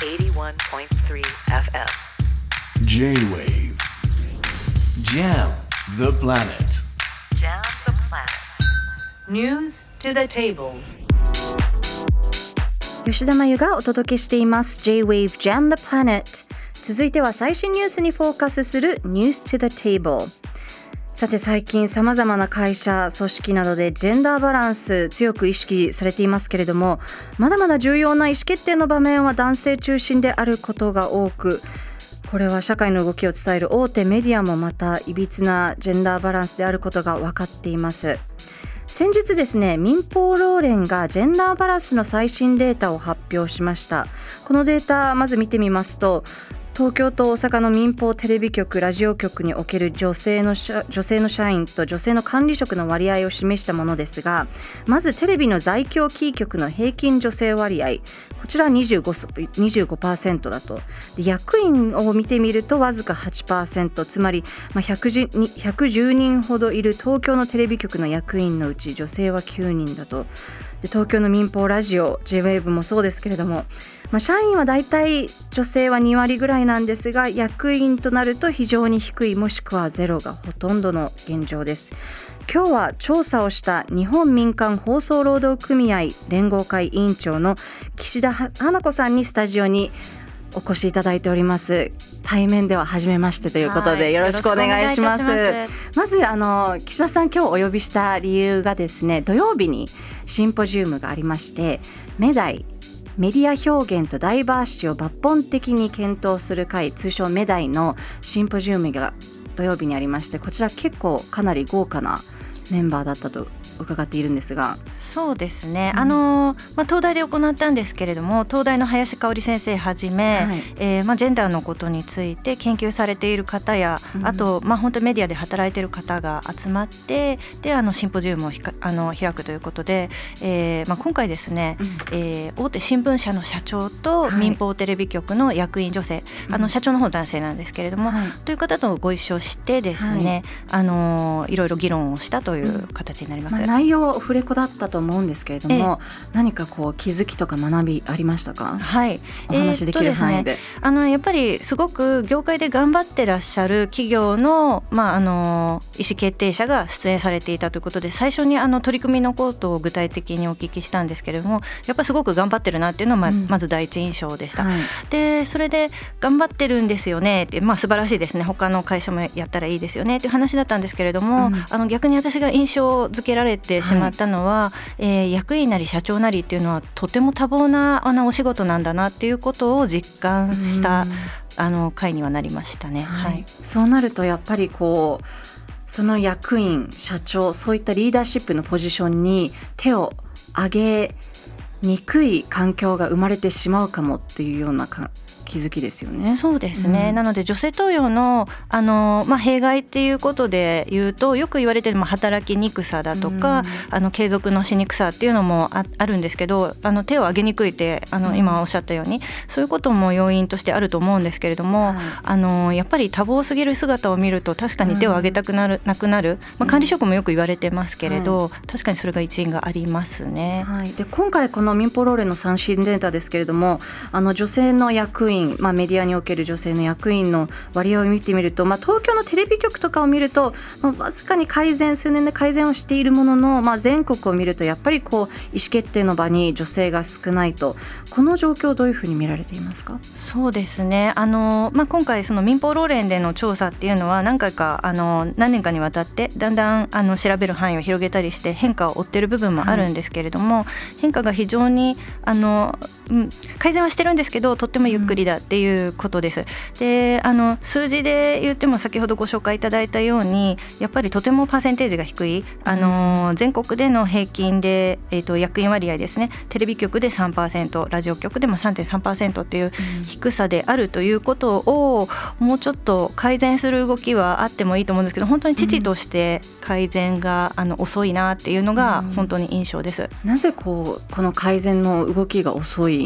81.3 FM J-Wave Jam the planet Jam the planet News to the table 吉田真由がお届けしています J-Wave Jam the Planet 続いては最新ニュースにフォーカスする News to the Table さて最近さまざまな会社組織などでジェンダーバランス強く意識されていますけれどもまだまだ重要な意思決定の場面は男性中心であることが多くこれは社会の動きを伝える大手メディアもまたいびつなジェンダーバランスであることが分かっています。先日ですね民放労連がジェンダーバランスの最新データを発表しました。このデータまず見てみますと東京と大阪の民放テレビ局ラジオ局における女性の女性の社員と女性の管理職の割合を示したものですがまずテレビの在京キー局の平均女性割合。こちら 25%, 25だと。役員を見てみるとわずか8%つまり、まあ、110, 110人ほどいる東京のテレビ局の役員のうち女性は9人だと。で東京の民放ラジオ JWAVE もそうですけれども、まあ、社員はだいたい女性は2割ぐらいなんですが役員となると非常に低いもしくはゼロがほとんどの現状です。今日は調査をした日本民間放送労働組合連合会委員長の岸田花子さんにスタジオにお越しいただいております。対面では初めましてということでよろしくお願いします。まずあの岸田さん今日お呼びした理由がですね土曜日にシンポジウムがありましてメダイメディア表現とダイバーシティを抜本的に検討する会通称メダイのシンポジウムが土曜日にありましてこちら結構かなり豪華なメンバーだったと伺っているんですが。そうですね、うん、あのまあ、東大で行ったんですけれども東大の林香織先生はじめ、はい、えー、まあ、ジェンダーのことについて研究されている方や、うん、あと、まあ、本当メディアで働いている方が集まってであのシンポジウムをひかあの開くということで、えーまあ、今回ですね、うん、えー、大手新聞社の社長と民放テレビ局の役員女性、はい、あの社長の方男性なんですけれども、はい、という方とご一緒してですね、はい、あのいろいろ議論をしたという形になります。内容オフレコだったと思うんですけれども、何かこう気づきとか学びありましたか？はい。お話できる範囲でえーで。ね、あのやっぱりすごく業界で頑張ってらっしゃる企業の,、まあ、あの意思決定者が出演されていたということで最初にあの取り組みのことを具体的にお聞きしたんですけれどもやっぱりすごく頑張ってるなっていうのがま,、まず第一印象でした。はい、でそれで頑張ってるんですよねって、まあ、素晴らしいですね。他の会社もやったらいいですよねっていう話だったんですけれども、うん、あの逆に私が印象付けられてしまったのは、はい、えー、役員なり社長なりっていうのはとても多忙なあのお仕事なんだなっていうことを実感した、あの会にはなりましたね。はい、はい、そうなるとやっぱりこうその役員社長そういったリーダーシップのポジションに手を挙げにくい環境が生まれてしまうかもっていうような気づきですよね。そうですね、うん、なので女性登用のあの、まあ、弊害っていうことで言うとよく言われてる、まあ、働きにくさだとか、うん、あの継続のしにくさっていうのもああるんですけどあの手を挙げにくいってあの今おっしゃったように、そういうことも要因としてあると思うんですけれども、はい、あのやっぱり多忙すぎる姿を見ると確かに手を挙げたくなる、なくなる、まあ、管理職もよく言われてますけれど、はい、確かにそれが一因がありますね。はい、で今回この民放ローレの三振データですけれどもあの女性の役員員、まあ、メディアにおける女性の役員の割合を見てみると、まあ、東京のテレビ局とかを見ると、まあ、わずかに改善数年で改善をしているものの、まあ、全国を見るとやっぱりこう意思決定の場に女性が少ないとこの状況どういうふうに見られていますか？そうですね。あの、まあ、今回その民放労連での調査っていうのは何回かあの何年かにわたってだんだんあの調べる範囲を広げたりして変化を追ってる部分もあるんですけれども、はい、変化が非常にあの、うん、改善はしてるんですけどとってもゆっくりだっていうことです。であの数字で言っても先ほどご紹介いただいたようにやっぱりとてもパーセンテージが低い。あの、全国での平均で、えーと、役員割合ですね。テレビ局で3%ラジオ局でも3.3%っていう低さであるということをもうちょっと改善する動きはあってもいいと思うんですけど本当に父として改善が、あの遅いなっていうのが本当に印象です。なぜこうこの改善の動きが遅い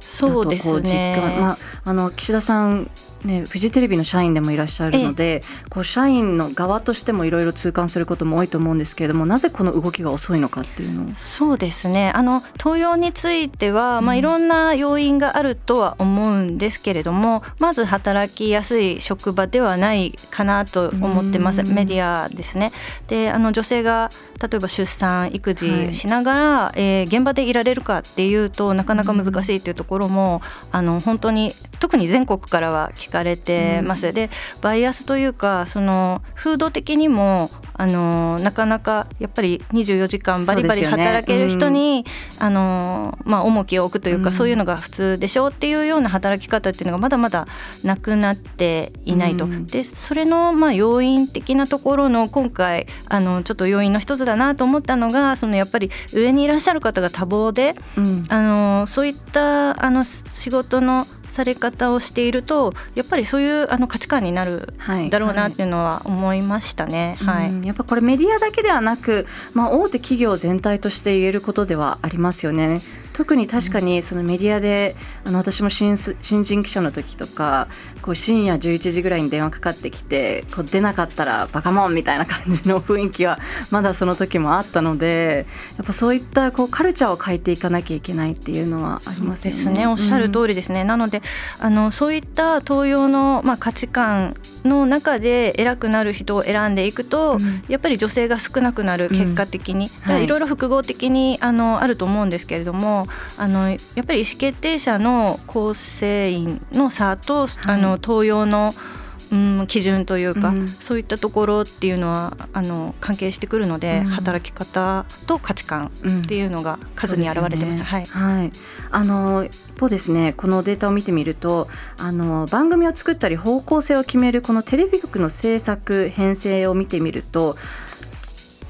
そうですね、まあ、あの岸田さんね、フジテレビの社員でもいらっしゃるので、こう社員の側としてもいろいろ痛感することも多いと思うんですけれどもなぜこの動きが遅いのかっていうのそうですね。あの登用については、まあ、いろんな要因があるとは思うんですけれども、まず働きやすい職場ではないかなと思ってます、メディアですね。であの女性が例えば出産育児しながら、はい、えー、現場でいられるかっていうとなかなか難しいというところも、あの本当に特に全国からは聞かれてます。うん、でバイアスというかその風土的にもあのなかなかやっぱり24時間バリバリ働ける人に、ねうん、あのまあ、重きを置くというか、うん、そういうのが普通でしょうっていうような働き方っていうのがまだまだなくなっていないと。うん、でそれのまあ要因的なところの今回あのちょっと要因の一つだなと思ったのがそのやっぱり上にいらっしゃる方が多忙で、あのそういったあの仕事のされ方をしているとやっぱりそういうあの価値観になるだろうなっていうのは思いましたね。はい、はい、やっぱこれメディアだけではなく、まあ、大手企業全体として言えることではありますよね。特に確かにそのメディアであの私も新新人記者の時とかこう深夜11時ぐらいに電話かかってきてこう出なかったらバカモンみたいな感じの雰囲気はまだその時もあったのでやっぱそういったこうカルチャーを変えていかなきゃいけないっていうのはありますよね。ですね。おっしゃる通りですね、うん、なのであのそういった東洋の、まあ、価値観の中で偉くなる人を選んでいくと、うん、やっぱり女性が少なくなる結果的に、うん。はい、いろいろ複合的にあのあると思うんですけれどもあのやっぱり意思決定者の構成員の差と、はい、あの東洋のうん、基準というか、うん、そういったところっていうのはあの関係してくるので、うん、働き方と価値観っていうのが数に表れてます。ね、はい、はい、あの方ですねこのデータを見てみるとあの番組を作ったり方向性を決めるこのテレビ局の制作編成を見てみると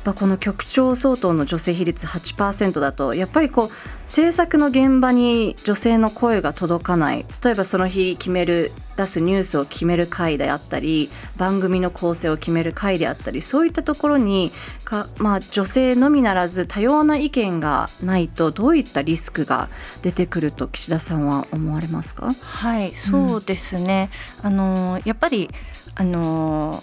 この局長相当の女性比率8%だとやっぱりこう制作の現場に女性の声が届かない。例えばその日決める出すニュースを決める会であったり番組の構成を決める会であったりそういったところにか、まあ、女性のみならず多様な意見がないとどういったリスクが出てくると岸田さんは思われますか？はいそうですね、うん、あのやっぱりあの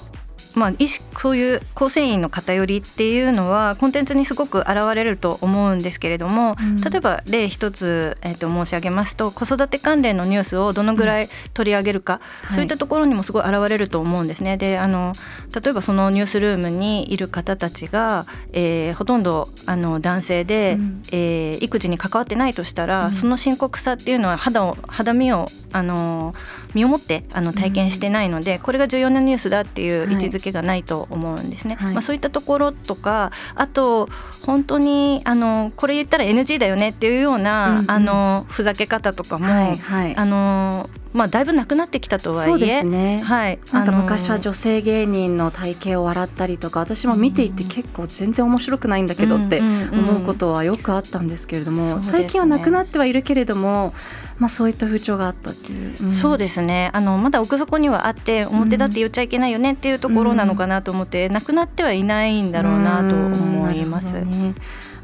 まあ、そういう構成員の偏りっていうのはコンテンツにすごく現れると思うんですけれども、うん、例えば例一つ、えー、と申し上げますと子育て関連のニュースをどのぐらい取り上げるか、うん、そういったところにもすごい現れると思うんですね。であの例えばそのニュースルームにいる方たちが、えー、ほとんどあの男性で、うん、えー、育児に関わってないとしたら、その深刻さっていうのは肌を肌身をあの身をもってあの体験してないので、これが重要なニュースだっていう位置づけがないと思うんですね。はい、まあ、そういったところとかあと本当にあのこれ言ったら NG だよねっていうような、うんうん、あのふざけ方とかも、はいはい、あのまあ、だいぶなくなってきたとはいえそうですね、はい、なんか昔は女性芸人の体型を笑ったりとか私も見ていて結構全然面白くないんだけどって思うことはよくあったんですけれども、うんうんうん、最近はなくなってはいるけれども、まあ、そういった風潮があったっていう、うん、そうですね。あのまだ奥底にはあって表だって言っちゃいけないよねっていうところなのかなと思って、うん、なくなってはいないんだろうなと思います。ね、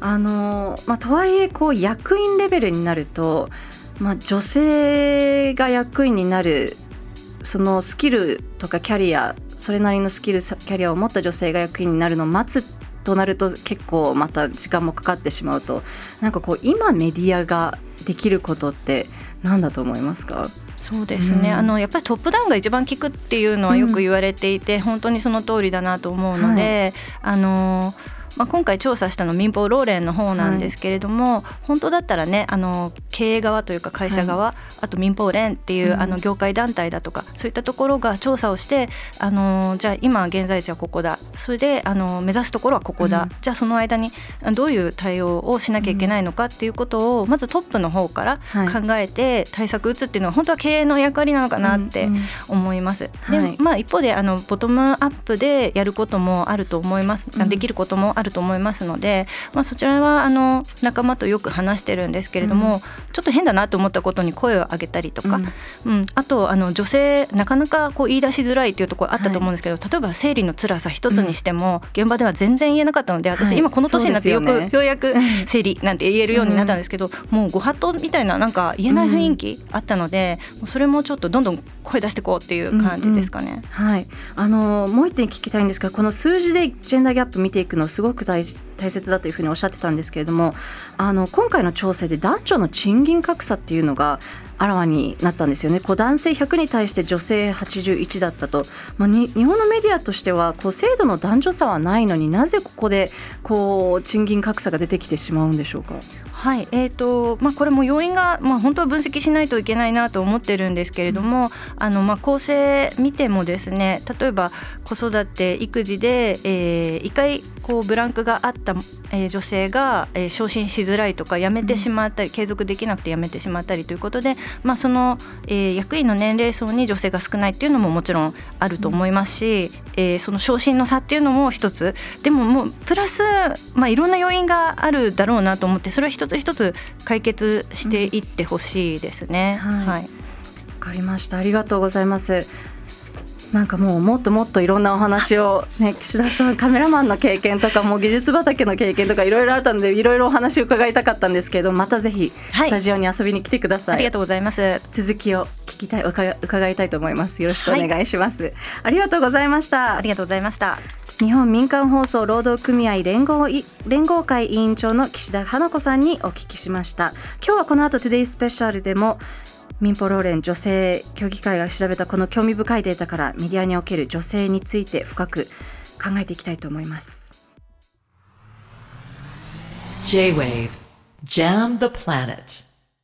あのまあ、とはいえこう役員レベルになるとまあ、女性が役員になるそのスキルとかキャリアそれなりのスキルキャリアを持った女性が役員になるのを待つとなると結構また時間もかかってしまうとなんかこう今メディアができることって何だと思いますか？そうですね、うん、あのやっぱりトップダウンが一番効くっていうのはよく言われていて、うん、本当にその通りだなと思うので、はい、あのまあ、今回調査したの民放労連の方なんですけれども、はい、本当だったらねあの経営側というか会社側、はい、あと民放連っていう、うん、あの業界団体だとかそういったところが調査をしてあのじゃあ今現在地はここだ。それであの目指すところはここだ、うん、じゃあその間にどういう対応をしなきゃいけないのかっていうことをまずトップの方から考えて対策打つっていうのは本当は経営の役割なのかなって思います。でまあ、一方であのボトムアップでやることもあると思います、できることもあるると思いますので、まあ、そちらはあの仲間とよく話してるんですけれども、うん、ちょっと変だなと思ったことに声を上げたりとか、うん、うん、あとあの女性なかなかこう言い出しづらいっていうところあったと思うんですけど、はい、例えば生理の辛さ一つにしても、現場では全然言えなかったので私、今この年になってよく、ようやく生理なんて言えるようになったんですけど、もうご法度みたいななんか言えない雰囲気あったので、それもちょっとどんどん声出していこうっていう感じですかね。うんうん、はい、あのもう一点聞きたいんですがこの数字でジェンダーギャップ見ていくのすごく大大切だというふうにおっしゃってたんですけれどもあの今回の調整で男女の賃金格差っていうのがあらわになったんですよねこう男性100に対して女性81だったと、まあ、日本のメディアとしてはこう制度の男女差はないのになぜここでこう賃金格差が出てきてしまうんでしょうか？はいえーとまあ、これも要因が、まあ、本当は分析しないといけないなと思ってるんですけれども、うん、あのまあ、構成見てもですね例えば子育て育児で、えー、1回こうブランクがあった、えー、女性が、えー、昇進しづらいとか辞めてしまったり、うん、継続できなくて辞めてしまったりということで、まあ、その、えー、役員の年齢層に女性が少ないっていうのももちろんあると思いますし、うん、えー、その昇進の差っていうのも一つ。でももうプラス、まあ、いろんな要因があるだろうなと思ってそれは一一つ一つ解決していってほしいですね。うん、はい、はい、わかりました。ありがとうございます。なんかもうもっともっといろんなお話を ね岸田さんカメラマンの経験とかも技術畑の経験とかいろいろあったのでいろいろお話を伺いたかったんですけどまたぜひスタジオに遊びに来てください、はい、ありがとうございます。続きを聞きたい伺いたいと思います。よろしくお願いします、はい、ありがとうございました。ありがとうございました日本民間放送労働組合連合連合会委員長の岸田花子さんにお聞きしました。今日はこの後 Today スペシャルでも民放労連女性協議会が調べたこの興味深いデータからメディアにおける女性について深く考えていきたいと思います。J-WAVE. JAM the planet.